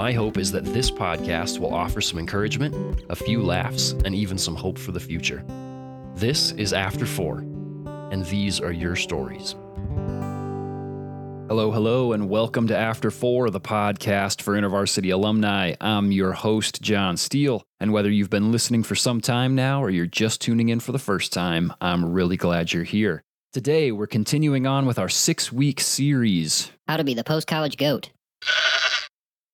my hope is that this podcast will offer some encouragement, a few laughs, and even some hope for the future. This is After Four, and these are your stories. Hello, hello, and welcome to After Four, the podcast for InterVarsity alumni. I'm your host, John Steele. And whether you've been listening for some time now or you're just tuning in for the first time, I'm really glad you're here. Today, we're continuing on with our six week series. How to be the post college goat.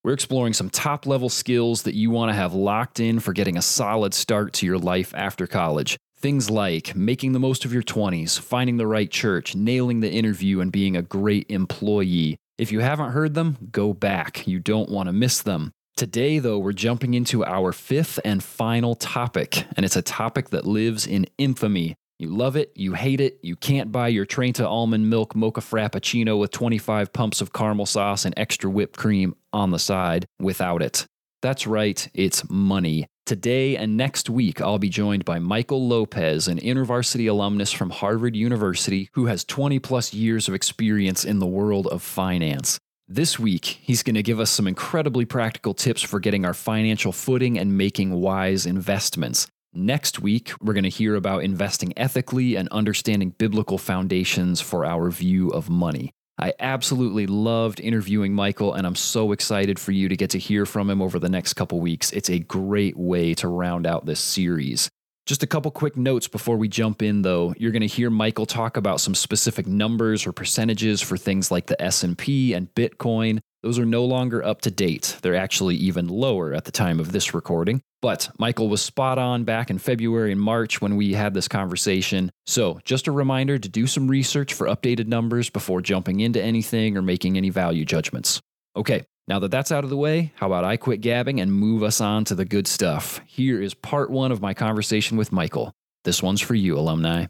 We're exploring some top level skills that you want to have locked in for getting a solid start to your life after college. Things like making the most of your 20s, finding the right church, nailing the interview, and being a great employee. If you haven't heard them, go back. You don't want to miss them. Today, though, we're jumping into our fifth and final topic, and it's a topic that lives in infamy. You love it, you hate it, you can't buy your Trenta almond milk mocha frappuccino with 25 pumps of caramel sauce and extra whipped cream on the side without it. That's right, it's money. Today and next week, I'll be joined by Michael Lopez, an InterVarsity alumnus from Harvard University who has 20 plus years of experience in the world of finance. This week, he's going to give us some incredibly practical tips for getting our financial footing and making wise investments. Next week, we're going to hear about investing ethically and understanding biblical foundations for our view of money. I absolutely loved interviewing Michael, and I'm so excited for you to get to hear from him over the next couple weeks. It's a great way to round out this series. Just a couple quick notes before we jump in though. You're going to hear Michael talk about some specific numbers or percentages for things like the S&P and Bitcoin. Those are no longer up to date. They're actually even lower at the time of this recording. But Michael was spot on back in February and March when we had this conversation. So, just a reminder to do some research for updated numbers before jumping into anything or making any value judgments. Okay, now that that's out of the way, how about I quit gabbing and move us on to the good stuff? Here is part one of my conversation with Michael. This one's for you, alumni.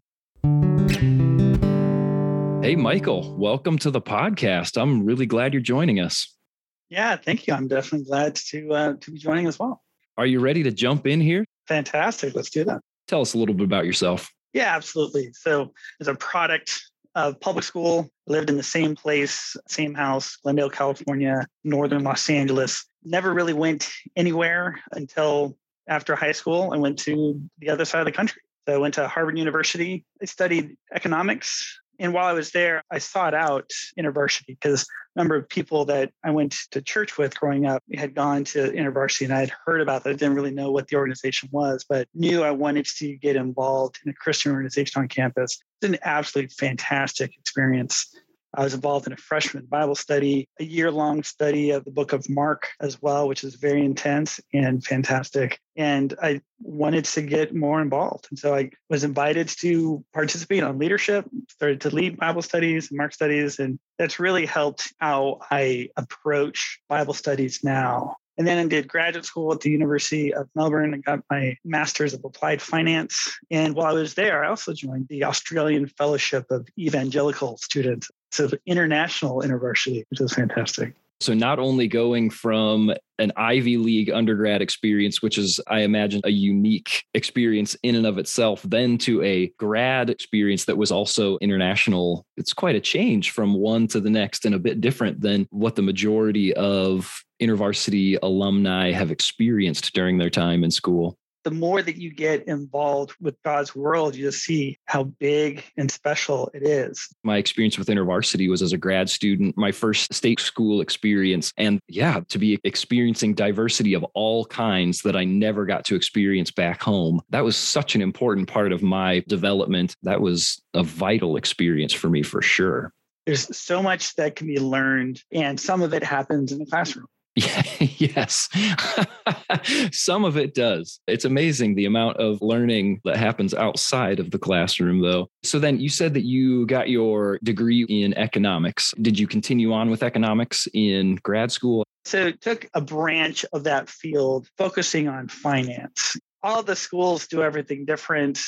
Hey, Michael, welcome to the podcast. I'm really glad you're joining us. Yeah, thank you. I'm definitely glad to uh, to be joining as well. Are you ready to jump in here? Fantastic. Let's do that. Tell us a little bit about yourself. Yeah, absolutely. So, as a product of public school, lived in the same place, same house, Glendale, California, northern Los Angeles. Never really went anywhere until after high school. I went to the other side of the country. So I went to Harvard University. I studied economics, and while I was there, I sought out InterVarsity because a number of people that I went to church with growing up had gone to InterVarsity and I had heard about that. I didn't really know what the organization was, but knew I wanted to get involved in a Christian organization on campus. It's an absolutely fantastic experience. I was involved in a freshman Bible study, a year long study of the book of Mark as well, which is very intense and fantastic. And I wanted to get more involved. And so I was invited to participate on leadership, started to lead Bible studies and Mark studies. And that's really helped how I approach Bible studies now. And then I did graduate school at the University of Melbourne and got my master's of applied finance. And while I was there, I also joined the Australian Fellowship of Evangelical Students. It's an international university, which is fantastic. So, not only going from an Ivy League undergrad experience, which is, I imagine, a unique experience in and of itself, then to a grad experience that was also international, it's quite a change from one to the next and a bit different than what the majority of InterVarsity alumni have experienced during their time in school the more that you get involved with God's world, you just see how big and special it is. My experience with InterVarsity was as a grad student, my first state school experience. And yeah, to be experiencing diversity of all kinds that I never got to experience back home, that was such an important part of my development. That was a vital experience for me for sure. There's so much that can be learned, and some of it happens in the classroom yes. Some of it does. It's amazing the amount of learning that happens outside of the classroom, though. So then you said that you got your degree in economics. Did you continue on with economics in grad school? So took a branch of that field focusing on finance. All the schools do everything different.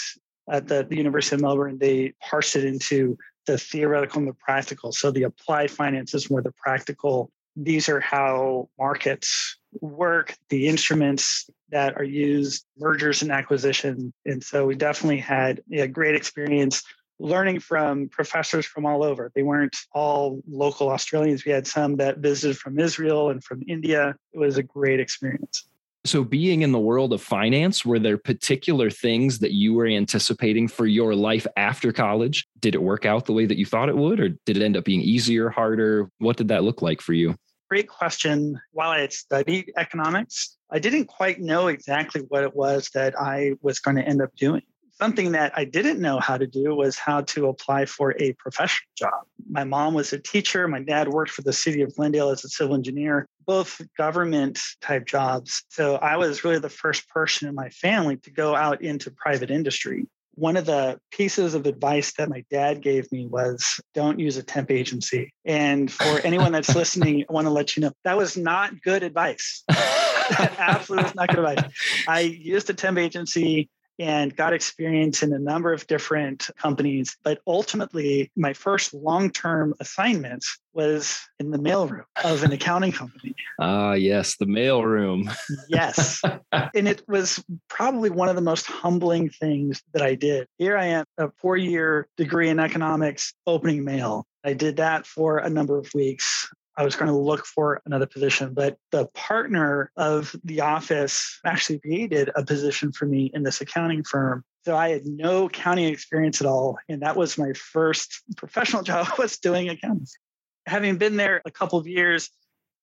At the, the University of Melbourne, they parse it into the theoretical and the practical. So the applied finance is more the practical these are how markets work, the instruments that are used, mergers and acquisition. And so we definitely had a great experience learning from professors from all over. They weren't all local Australians. We had some that visited from Israel and from India. It was a great experience. So, being in the world of finance, were there particular things that you were anticipating for your life after college? Did it work out the way that you thought it would, or did it end up being easier, harder? What did that look like for you? Great question. While I had studied economics, I didn't quite know exactly what it was that I was going to end up doing. Something that I didn't know how to do was how to apply for a professional job. My mom was a teacher. My dad worked for the city of Glendale as a civil engineer, both government type jobs. So I was really the first person in my family to go out into private industry one of the pieces of advice that my dad gave me was don't use a temp agency. And for anyone that's listening, I want to let you know that was not good advice. Absolutely not good advice. I used a temp agency and got experience in a number of different companies. But ultimately, my first long term assignment was in the mailroom of an accounting company. Ah, yes, the mailroom. yes. And it was probably one of the most humbling things that I did. Here I am, a four year degree in economics, opening mail. I did that for a number of weeks. I was going to look for another position, but the partner of the office actually created a position for me in this accounting firm. So I had no accounting experience at all. And that was my first professional job was doing accounting. Having been there a couple of years,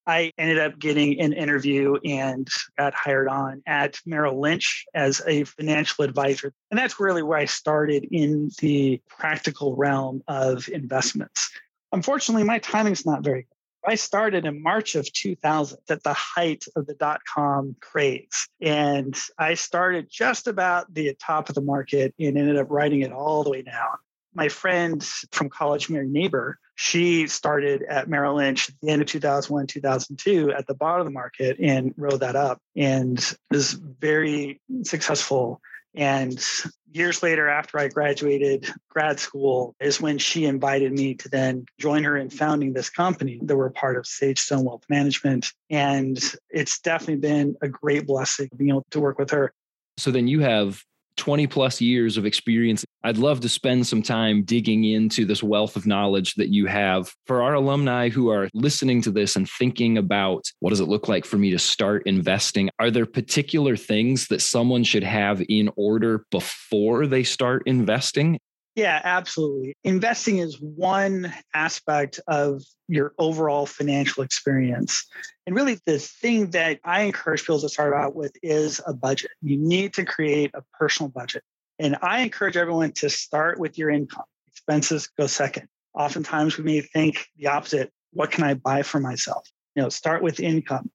I ended up getting an interview and got hired on at Merrill Lynch as a financial advisor. And that's really where I started in the practical realm of investments. Unfortunately, my timing's not very good. I started in March of 2000 at the height of the dot com craze. And I started just about the top of the market and ended up riding it all the way down. My friend from college, Mary Neighbor, she started at Merrill Lynch at the end of 2001, 2002 at the bottom of the market and rode that up and was very successful and years later, after I graduated grad school, is when she invited me to then join her in founding this company that we're part of Sage Stone Wealth Management. And it's definitely been a great blessing being able to work with her. So then you have 20 plus years of experience. I'd love to spend some time digging into this wealth of knowledge that you have for our alumni who are listening to this and thinking about what does it look like for me to start investing? Are there particular things that someone should have in order before they start investing? Yeah, absolutely. Investing is one aspect of your overall financial experience. And really, the thing that I encourage people to start out with is a budget. You need to create a personal budget. And I encourage everyone to start with your income. Expenses go second. Oftentimes, we may think the opposite what can I buy for myself? You know, start with income.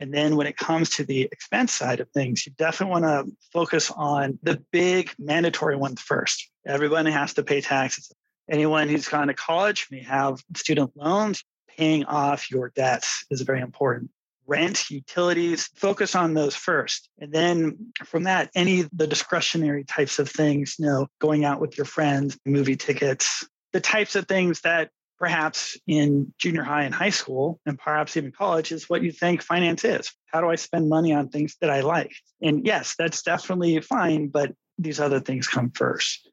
And then when it comes to the expense side of things, you definitely want to focus on the big mandatory ones first. Everybody has to pay taxes. Anyone who's gone to college may have student loans. Paying off your debts is very important. Rent, utilities, focus on those first. And then from that, any the discretionary types of things, you know, going out with your friends, movie tickets, the types of things that perhaps in junior high and high school, and perhaps even college, is what you think finance is. How do I spend money on things that I like? And yes, that's definitely fine, but these other things come first.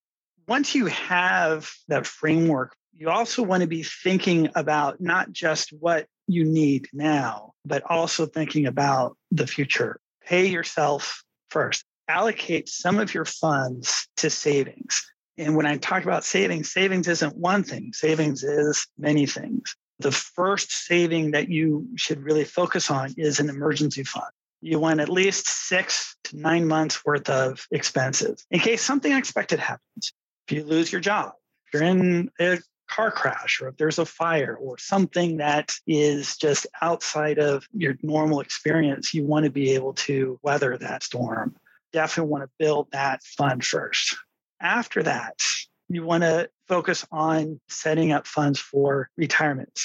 Once you have that framework, you also want to be thinking about not just what you need now, but also thinking about the future. Pay yourself first. Allocate some of your funds to savings and when I talk about savings, savings isn't one thing, savings is many things. The first saving that you should really focus on is an emergency fund. You want at least six to nine months worth of expenses in case something unexpected happens. If you lose your job, if you're in a car crash or if there's a fire or something that is just outside of your normal experience, you want to be able to weather that storm. Definitely want to build that fund first. After that, you want to focus on setting up funds for retirement.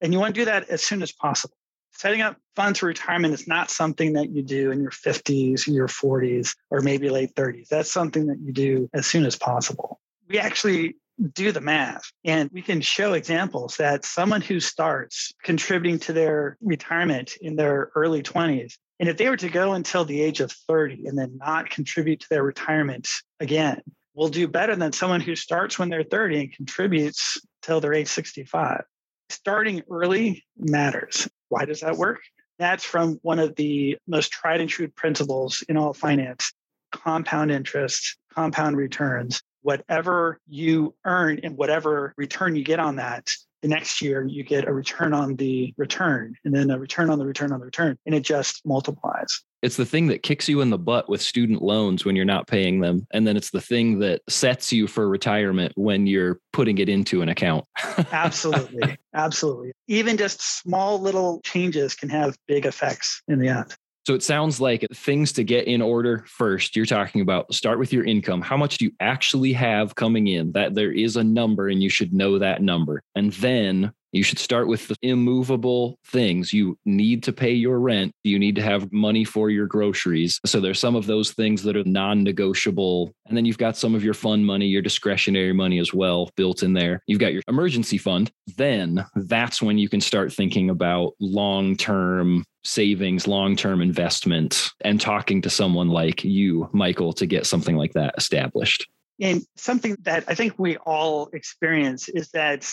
And you want to do that as soon as possible. Setting up funds for retirement is not something that you do in your 50s, your 40s, or maybe late 30s. That's something that you do as soon as possible. We actually do the math and we can show examples that someone who starts contributing to their retirement in their early 20s and if they were to go until the age of 30 and then not contribute to their retirement again will do better than someone who starts when they're 30 and contributes till they're age 65 starting early matters. Why does that work? That's from one of the most tried and true principles in all finance. Compound interest compound returns whatever you earn and whatever return you get on that, the next year you get a return on the return and then a return on the return on the return, and it just multiplies. It's the thing that kicks you in the butt with student loans when you're not paying them. And then it's the thing that sets you for retirement when you're putting it into an account. absolutely. Absolutely. Even just small little changes can have big effects in the end. So it sounds like things to get in order first. You're talking about start with your income. How much do you actually have coming in? That there is a number and you should know that number. And then you should start with the immovable things. You need to pay your rent. You need to have money for your groceries. So there's some of those things that are non negotiable. And then you've got some of your fun money, your discretionary money as well built in there. You've got your emergency fund. Then that's when you can start thinking about long term savings, long term investment, and talking to someone like you, Michael, to get something like that established. And something that I think we all experience is that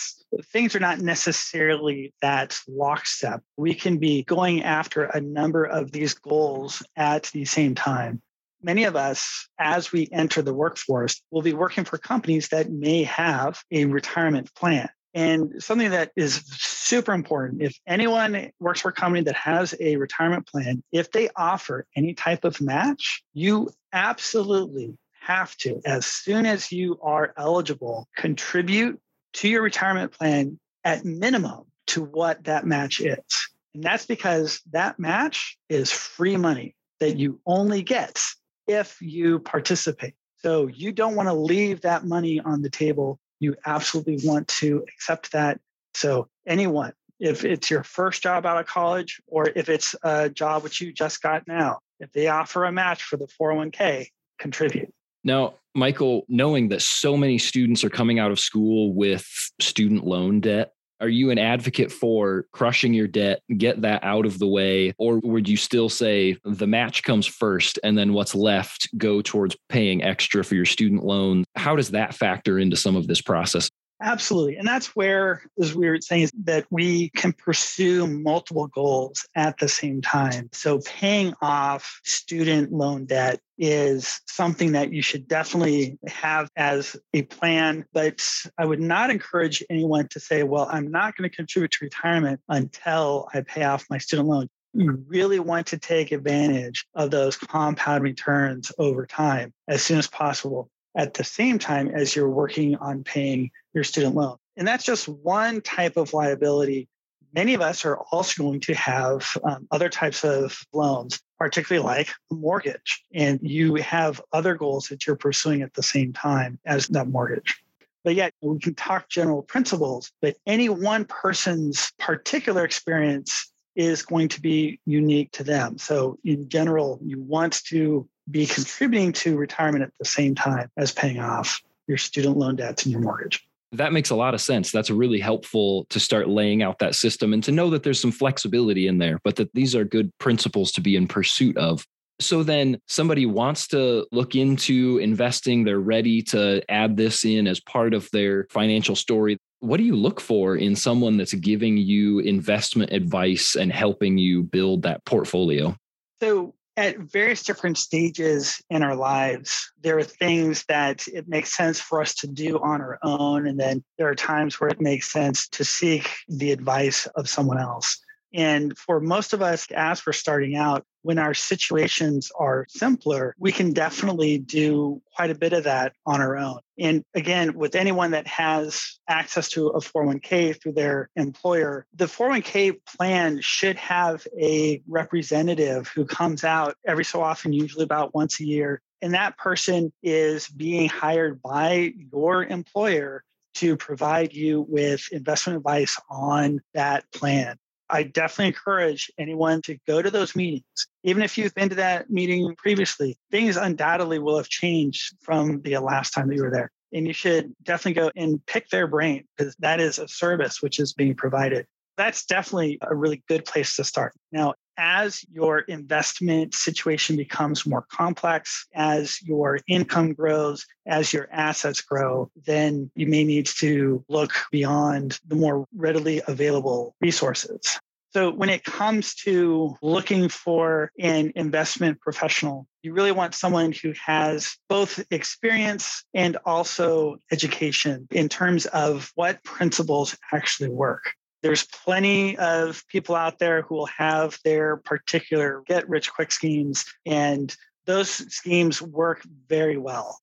things are not necessarily that lockstep. We can be going after a number of these goals at the same time. Many of us, as we enter the workforce, will be working for companies that may have a retirement plan. And something that is super important if anyone works for a company that has a retirement plan, if they offer any type of match, you absolutely have to, as soon as you are eligible, contribute to your retirement plan at minimum to what that match is. And that's because that match is free money that you only get if you participate. So you don't want to leave that money on the table you absolutely want to accept that. So, anyone, if it's your first job out of college or if it's a job which you just got now, if they offer a match for the 401k, contribute. Now, Michael, knowing that so many students are coming out of school with student loan debt, are you an advocate for crushing your debt, get that out of the way? Or would you still say the match comes first and then what's left go towards paying extra for your student loan? How does that factor into some of this process? Absolutely. And that's where, as we were saying, is that we can pursue multiple goals at the same time. So paying off student loan debt is something that you should definitely have as a plan. But I would not encourage anyone to say, well, I'm not going to contribute to retirement until I pay off my student loan. You really want to take advantage of those compound returns over time as soon as possible at the same time as you're working on paying your student loan. And that's just one type of liability. Many of us are also going to have um, other types of loans, particularly like a mortgage, and you have other goals that you're pursuing at the same time as that mortgage. But yet, we can talk general principles, but any one person's particular experience is going to be unique to them. So, in general, you want to be contributing to retirement at the same time as paying off your student loan debts and your mortgage. That makes a lot of sense. That's really helpful to start laying out that system and to know that there's some flexibility in there, but that these are good principles to be in pursuit of. So then somebody wants to look into investing, they're ready to add this in as part of their financial story. What do you look for in someone that's giving you investment advice and helping you build that portfolio? So, at various different stages in our lives, there are things that it makes sense for us to do on our own. And then there are times where it makes sense to seek the advice of someone else. And for most of us, as we're starting out, when our situations are simpler, we can definitely do quite a bit of that on our own. And again, with anyone that has access to a 401k through their employer, the 401k plan should have a representative who comes out every so often, usually about once a year. And that person is being hired by your employer to provide you with investment advice on that plan. I definitely encourage anyone to go to those meetings. Even if you've been to that meeting previously, things undoubtedly will have changed from the last time that you were there. And you should definitely go and pick their brain because that is a service which is being provided. That's definitely a really good place to start. Now, as your investment situation becomes more complex, as your income grows, as your assets grow, then you may need to look beyond the more readily available resources. So, when it comes to looking for an investment professional, you really want someone who has both experience and also education in terms of what principles actually work. There's plenty of people out there who will have their particular get rich quick schemes, and those schemes work very well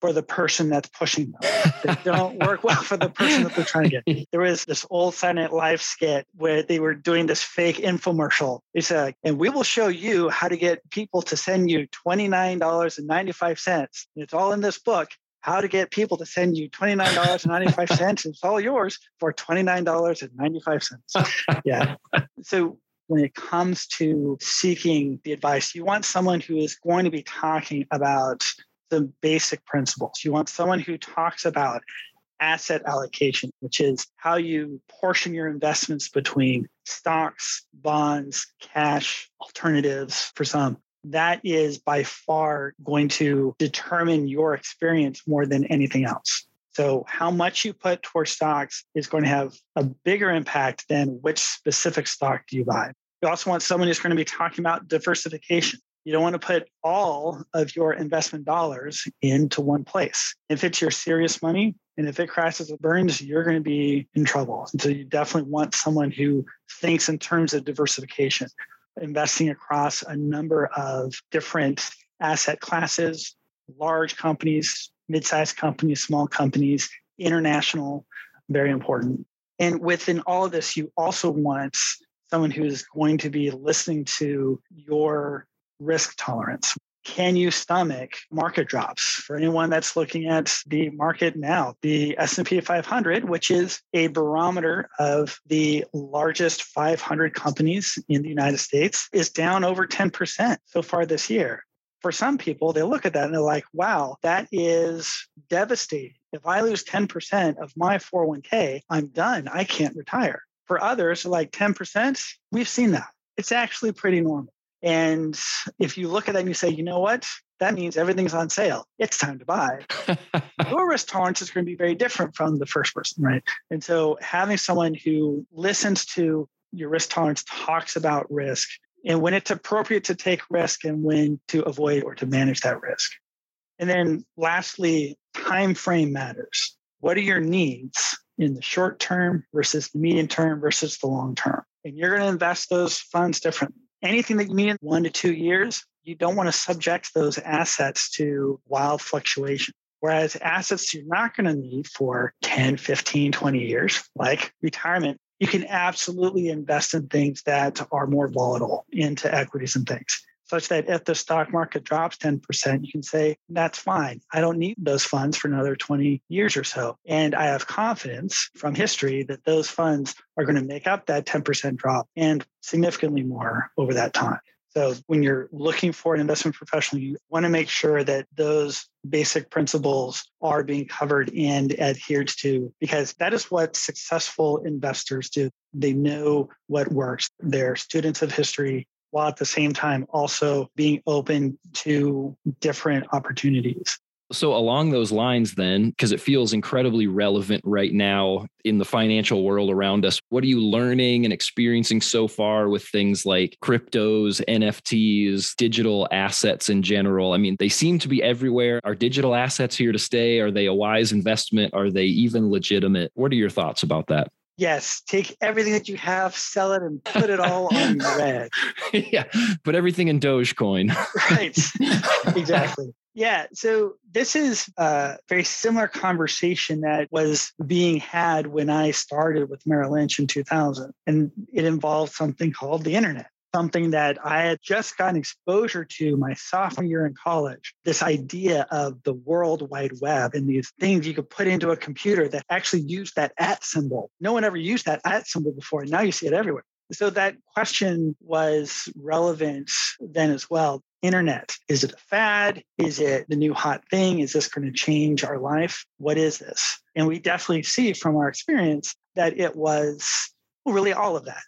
for the person that's pushing them. they don't work well for the person that they're trying to get. There was this old Silent Life skit where they were doing this fake infomercial. They said, and we will show you how to get people to send you $29.95. And It's all in this book how to get people to send you $29.95 it's all yours for $29.95 yeah. So when it comes to seeking the advice you want someone who is going to be talking about the basic principles. You want someone who talks about asset allocation which is how you portion your investments between stocks bonds cash alternatives for some that is by far going to determine your experience more than anything else. So, how much you put towards stocks is going to have a bigger impact than which specific stock do you buy. You also want someone who's going to be talking about diversification. You don't want to put all of your investment dollars into one place. If it's your serious money and if it crashes or burns, you're going to be in trouble. And so you definitely want someone who thinks in terms of diversification investing across a number of different asset classes, large companies, mid-sized companies, small companies, international, very important. And within all of this, you also want someone who's going to be listening to your risk tolerance can you stomach market drops? For anyone that's looking at the market now the s&p 500 which is a barometer of the largest 500 companies in the united states is down over 10% so far this year. For some people they look at that and they're like wow that is devastating. If i lose 10% of my 401k i'm done. I can't retire. For others like 10% we've seen that. It's actually pretty normal and if you look at that and you say, you know what, that means everything's on sale. It's time to buy. Your risk tolerance is going to be very different from the first person, right? And so having someone who listens to your risk tolerance, talks about risk, and when it's appropriate to take risk and when to avoid or to manage that risk. And then lastly, time frame matters. What are your needs in the short term versus the medium term versus the long term? And you're going to invest those funds differently anything that you need in one to two years, you don't want to subject those assets to wild fluctuation. Whereas assets you're not going to need for 10, 15, 20 years, like retirement, you can absolutely invest in things that are more volatile into equities and things such that if the stock market drops 10%, you can say, that's fine. I don't need those funds for another 20 years or so. And I have confidence from history that those funds are going to make up that 10% drop and significantly more over that time. So when you're looking for an investment professional, you want to make sure that those basic principles are being covered and adhered to because that is what successful investors do. They know what works. They're students of history while at the same time also being open to different opportunities. So, along those lines, then, because it feels incredibly relevant right now in the financial world around us, what are you learning and experiencing so far with things like cryptos, NFTs, digital assets in general? I mean, they seem to be everywhere. Are digital assets here to stay? Are they a wise investment? Are they even legitimate? What are your thoughts about that? Yes, take everything that you have, sell it, and put it all on red. yeah, put everything in Dogecoin. right, exactly. Yeah, so this is a very similar conversation that was being had when I started with Merrill Lynch in 2000. And it involved something called the internet, something that I had just gotten exposure to my sophomore year in college. This idea of the World Wide Web and these things you could put into a computer that actually used that at symbol. No one ever used that at symbol before. And now you see it everywhere. So that question was relevant then as well internet? Is it a fad? Is it the new hot thing? Is this going to change our life? What is this? And we definitely see from our experience that it was really all of that.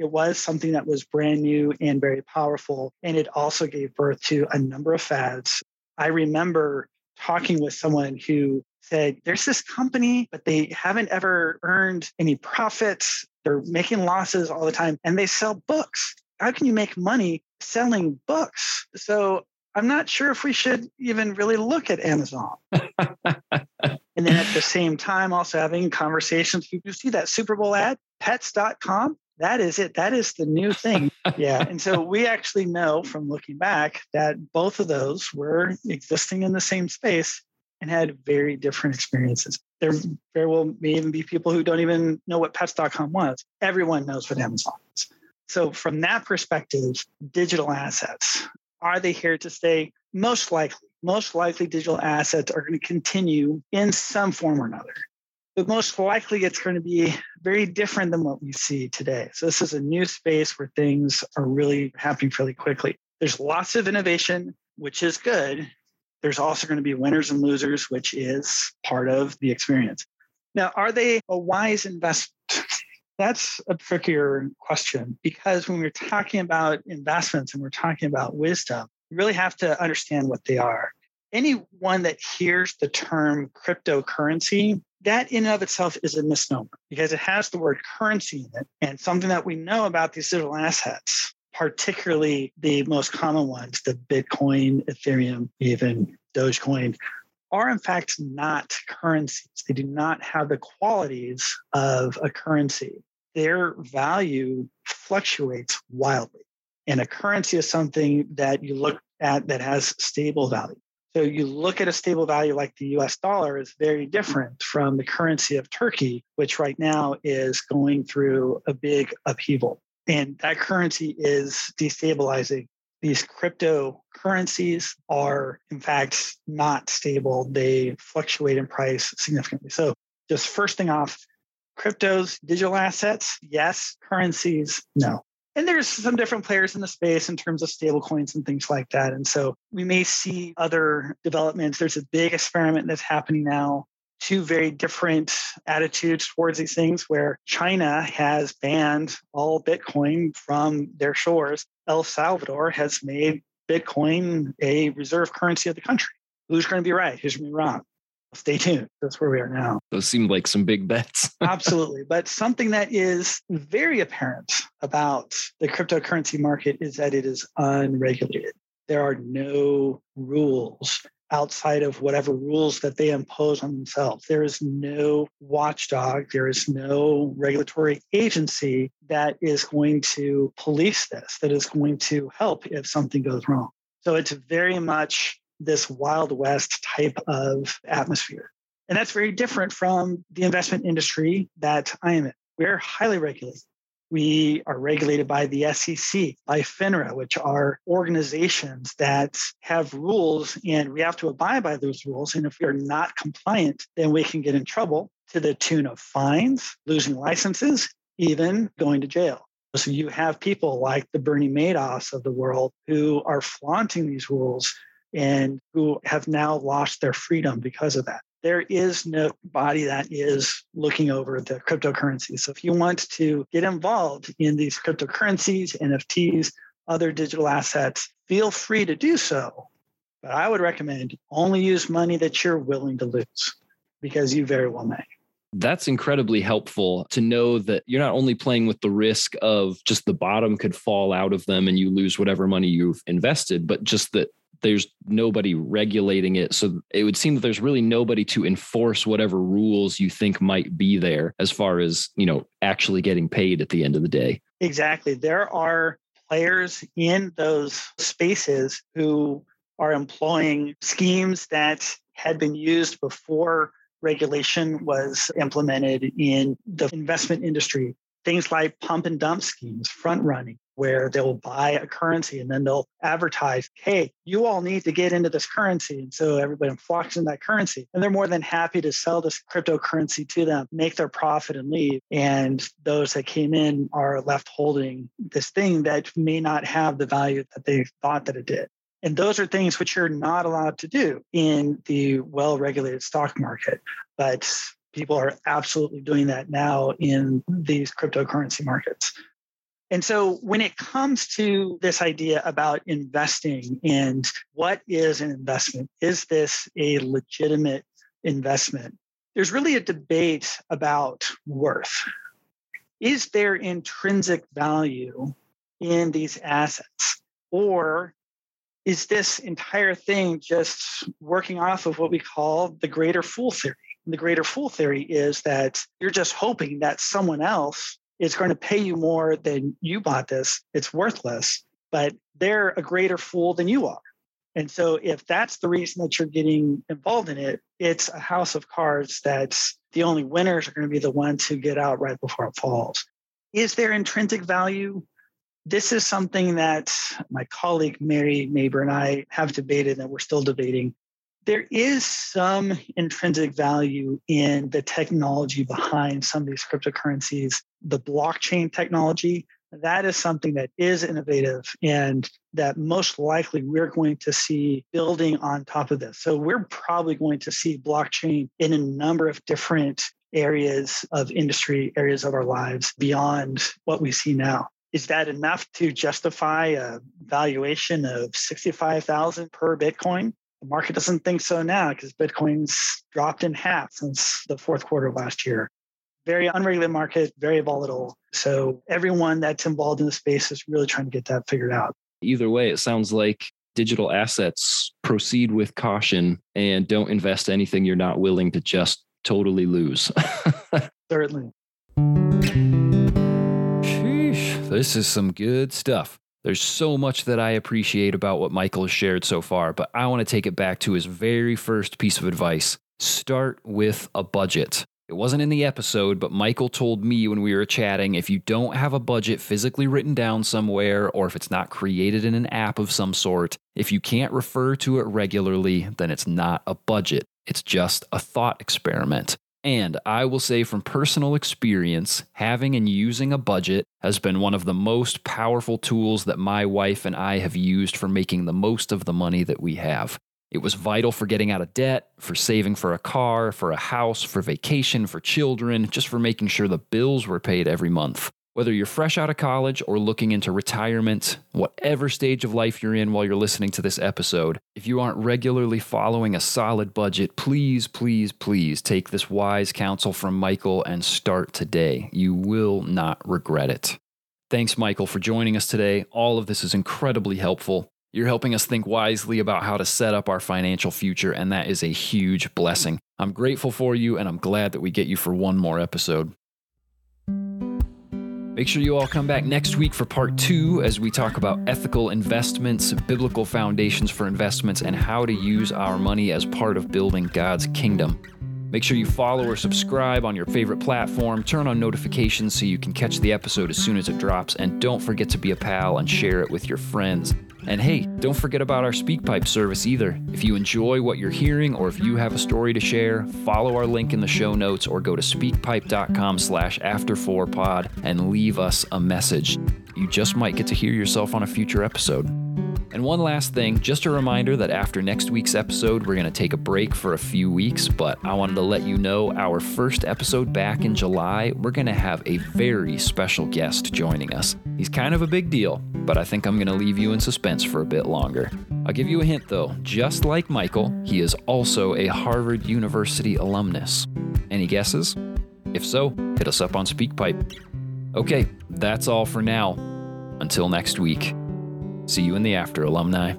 It was something that was brand new and very powerful. And it also gave birth to a number of fads. I remember talking with someone who said, There's this company, but they haven't ever earned any profits. They're making losses all the time and they sell books how can you make money selling books? So I'm not sure if we should even really look at Amazon. and then at the same time, also having conversations. You see that Super Bowl ad, pets.com? That is it. That is the new thing. yeah. And so we actually know from looking back that both of those were existing in the same space and had very different experiences. There very well may even be people who don't even know what pets.com was. Everyone knows what Amazon is. So, from that perspective, digital assets are they here to stay? Most likely, most likely, digital assets are going to continue in some form or another. But most likely, it's going to be very different than what we see today. So, this is a new space where things are really happening fairly quickly. There's lots of innovation, which is good. There's also going to be winners and losers, which is part of the experience. Now, are they a wise investment? That's a trickier question because when we're talking about investments and we're talking about wisdom, you really have to understand what they are. Anyone that hears the term cryptocurrency, that in and of itself is a misnomer because it has the word currency in it. And something that we know about these digital assets, particularly the most common ones, the Bitcoin, Ethereum, even Dogecoin, are in fact not currencies. They do not have the qualities of a currency their value fluctuates wildly. And a currency is something that you look at that has stable value. So you look at a stable value like the US dollar is very different from the currency of Turkey, which right now is going through a big upheaval. And that currency is destabilizing. These cryptocurrencies are, in fact, not stable. They fluctuate in price significantly. So, just first thing off, cryptos, digital assets, yes. Currencies, no. And there's some different players in the space in terms of stable coins and things like that. And so we may see other developments. There's a big experiment that's happening now. Two very different attitudes towards these things, where China has banned all Bitcoin from their shores. El Salvador has made Bitcoin a reserve currency of the country. Who's going to be right? Who's going to be wrong? Stay tuned. That's where we are now. Those seem like some big bets. Absolutely. But something that is very apparent about the cryptocurrency market is that it is unregulated. There are no rules outside of whatever rules that they impose on themselves. There is no watchdog, there is no regulatory agency that is going to police this, that is going to help if something goes wrong. So it's very much this Wild West type of atmosphere. And that's very different from the investment industry that I am in. We're highly regulated. We are regulated by the SEC, by FINRA, which are organizations that have rules and we have to abide by those rules. And if we are not compliant, then we can get in trouble to the tune of fines, losing licenses, even going to jail. So you have people like the Bernie Madoffs of the world who are flaunting these rules and who have now lost their freedom because of that. There is no body that is looking over the cryptocurrency. So if you want to get involved in these cryptocurrencies, NFTs, other digital assets, feel free to do so. But I would recommend only use money that you're willing to lose because you very well may that's incredibly helpful to know that you're not only playing with the risk of just the bottom could fall out of them and you lose whatever money you've invested, but just that there's nobody regulating it. So it would seem that there's really nobody to enforce whatever rules you think might be there as far as, you know, actually getting paid at the end of the day. Exactly. There are players in those spaces who are employing schemes that had been used before regulation was implemented in the investment industry. Things like pump and dump schemes, front running, where they'll buy a currency and then they'll advertise, hey, you all need to get into this currency. And so everybody flocks in that currency. And they're more than happy to sell this cryptocurrency to them, make their profit and leave. And those that came in are left holding this thing that may not have the value that they thought that it did. And those are things which you're not allowed to do in the well regulated stock market. But people are absolutely doing that now in these cryptocurrency markets. And so when it comes to this idea about investing and what is an investment, is this a legitimate investment? There's really a debate about worth. Is there intrinsic value in these assets? Or is this entire thing just working off of what we call the greater fool theory? And the greater fool theory is that you're just hoping that someone else is going to pay you more than you bought this. It's worthless, but they're a greater fool than you are. And so, if that's the reason that you're getting involved in it, it's a house of cards that's the only winners are going to be the ones who get out right before it falls. Is there intrinsic value? This is something that my colleague Mary Neighbor and I have debated and we're still debating. There is some intrinsic value in the technology behind some of these cryptocurrencies, the blockchain technology. That is something that is innovative and that most likely we're going to see building on top of this. So, we're probably going to see blockchain in a number of different areas of industry, areas of our lives beyond what we see now is that enough to justify a valuation of 65,000 per Bitcoin? The market doesn't think so now because Bitcoin's dropped in half since the fourth quarter of last year. Very unregulated market, very volatile. So everyone that's involved in the space is really trying to get that figured out. Either way, it sounds like digital assets proceed with caution and don't invest anything you're not willing to just totally lose. Certainly. Sheesh, This is some good stuff. There's so much that I appreciate about what Michael has shared so far, but I want to take it back to his very first piece of advice start with a budget. It wasn't in the episode, but Michael told me when we were chatting if you don't have a budget physically written down somewhere, or if it's not created in an app of some sort, if you can't refer to it regularly, then it's not a budget. It's just a thought experiment. And I will say from personal experience, having and using a budget has been one of the most powerful tools that my wife and I have used for making the most of the money that we have. It was vital for getting out of debt, for saving for a car, for a house, for vacation, for children, just for making sure the bills were paid every month. Whether you're fresh out of college or looking into retirement, whatever stage of life you're in while you're listening to this episode, if you aren't regularly following a solid budget, please, please, please take this wise counsel from Michael and start today. You will not regret it. Thanks, Michael, for joining us today. All of this is incredibly helpful. You're helping us think wisely about how to set up our financial future, and that is a huge blessing. I'm grateful for you, and I'm glad that we get you for one more episode. Make sure you all come back next week for part two as we talk about ethical investments, biblical foundations for investments, and how to use our money as part of building God's kingdom. Make sure you follow or subscribe on your favorite platform, turn on notifications so you can catch the episode as soon as it drops, and don't forget to be a pal and share it with your friends. And hey, don't forget about our SpeakPipe service either. If you enjoy what you're hearing or if you have a story to share, follow our link in the show notes or go to speakpipe.com slash after4pod and leave us a message. You just might get to hear yourself on a future episode. And one last thing, just a reminder that after next week's episode, we're going to take a break for a few weeks, but I wanted to let you know our first episode back in July, we're going to have a very special guest joining us. He's kind of a big deal, but I think I'm going to leave you in suspense for a bit longer. I'll give you a hint though. Just like Michael, he is also a Harvard University alumnus. Any guesses? If so, hit us up on SpeakPipe. Okay, that's all for now. Until next week. See you in the after, alumni.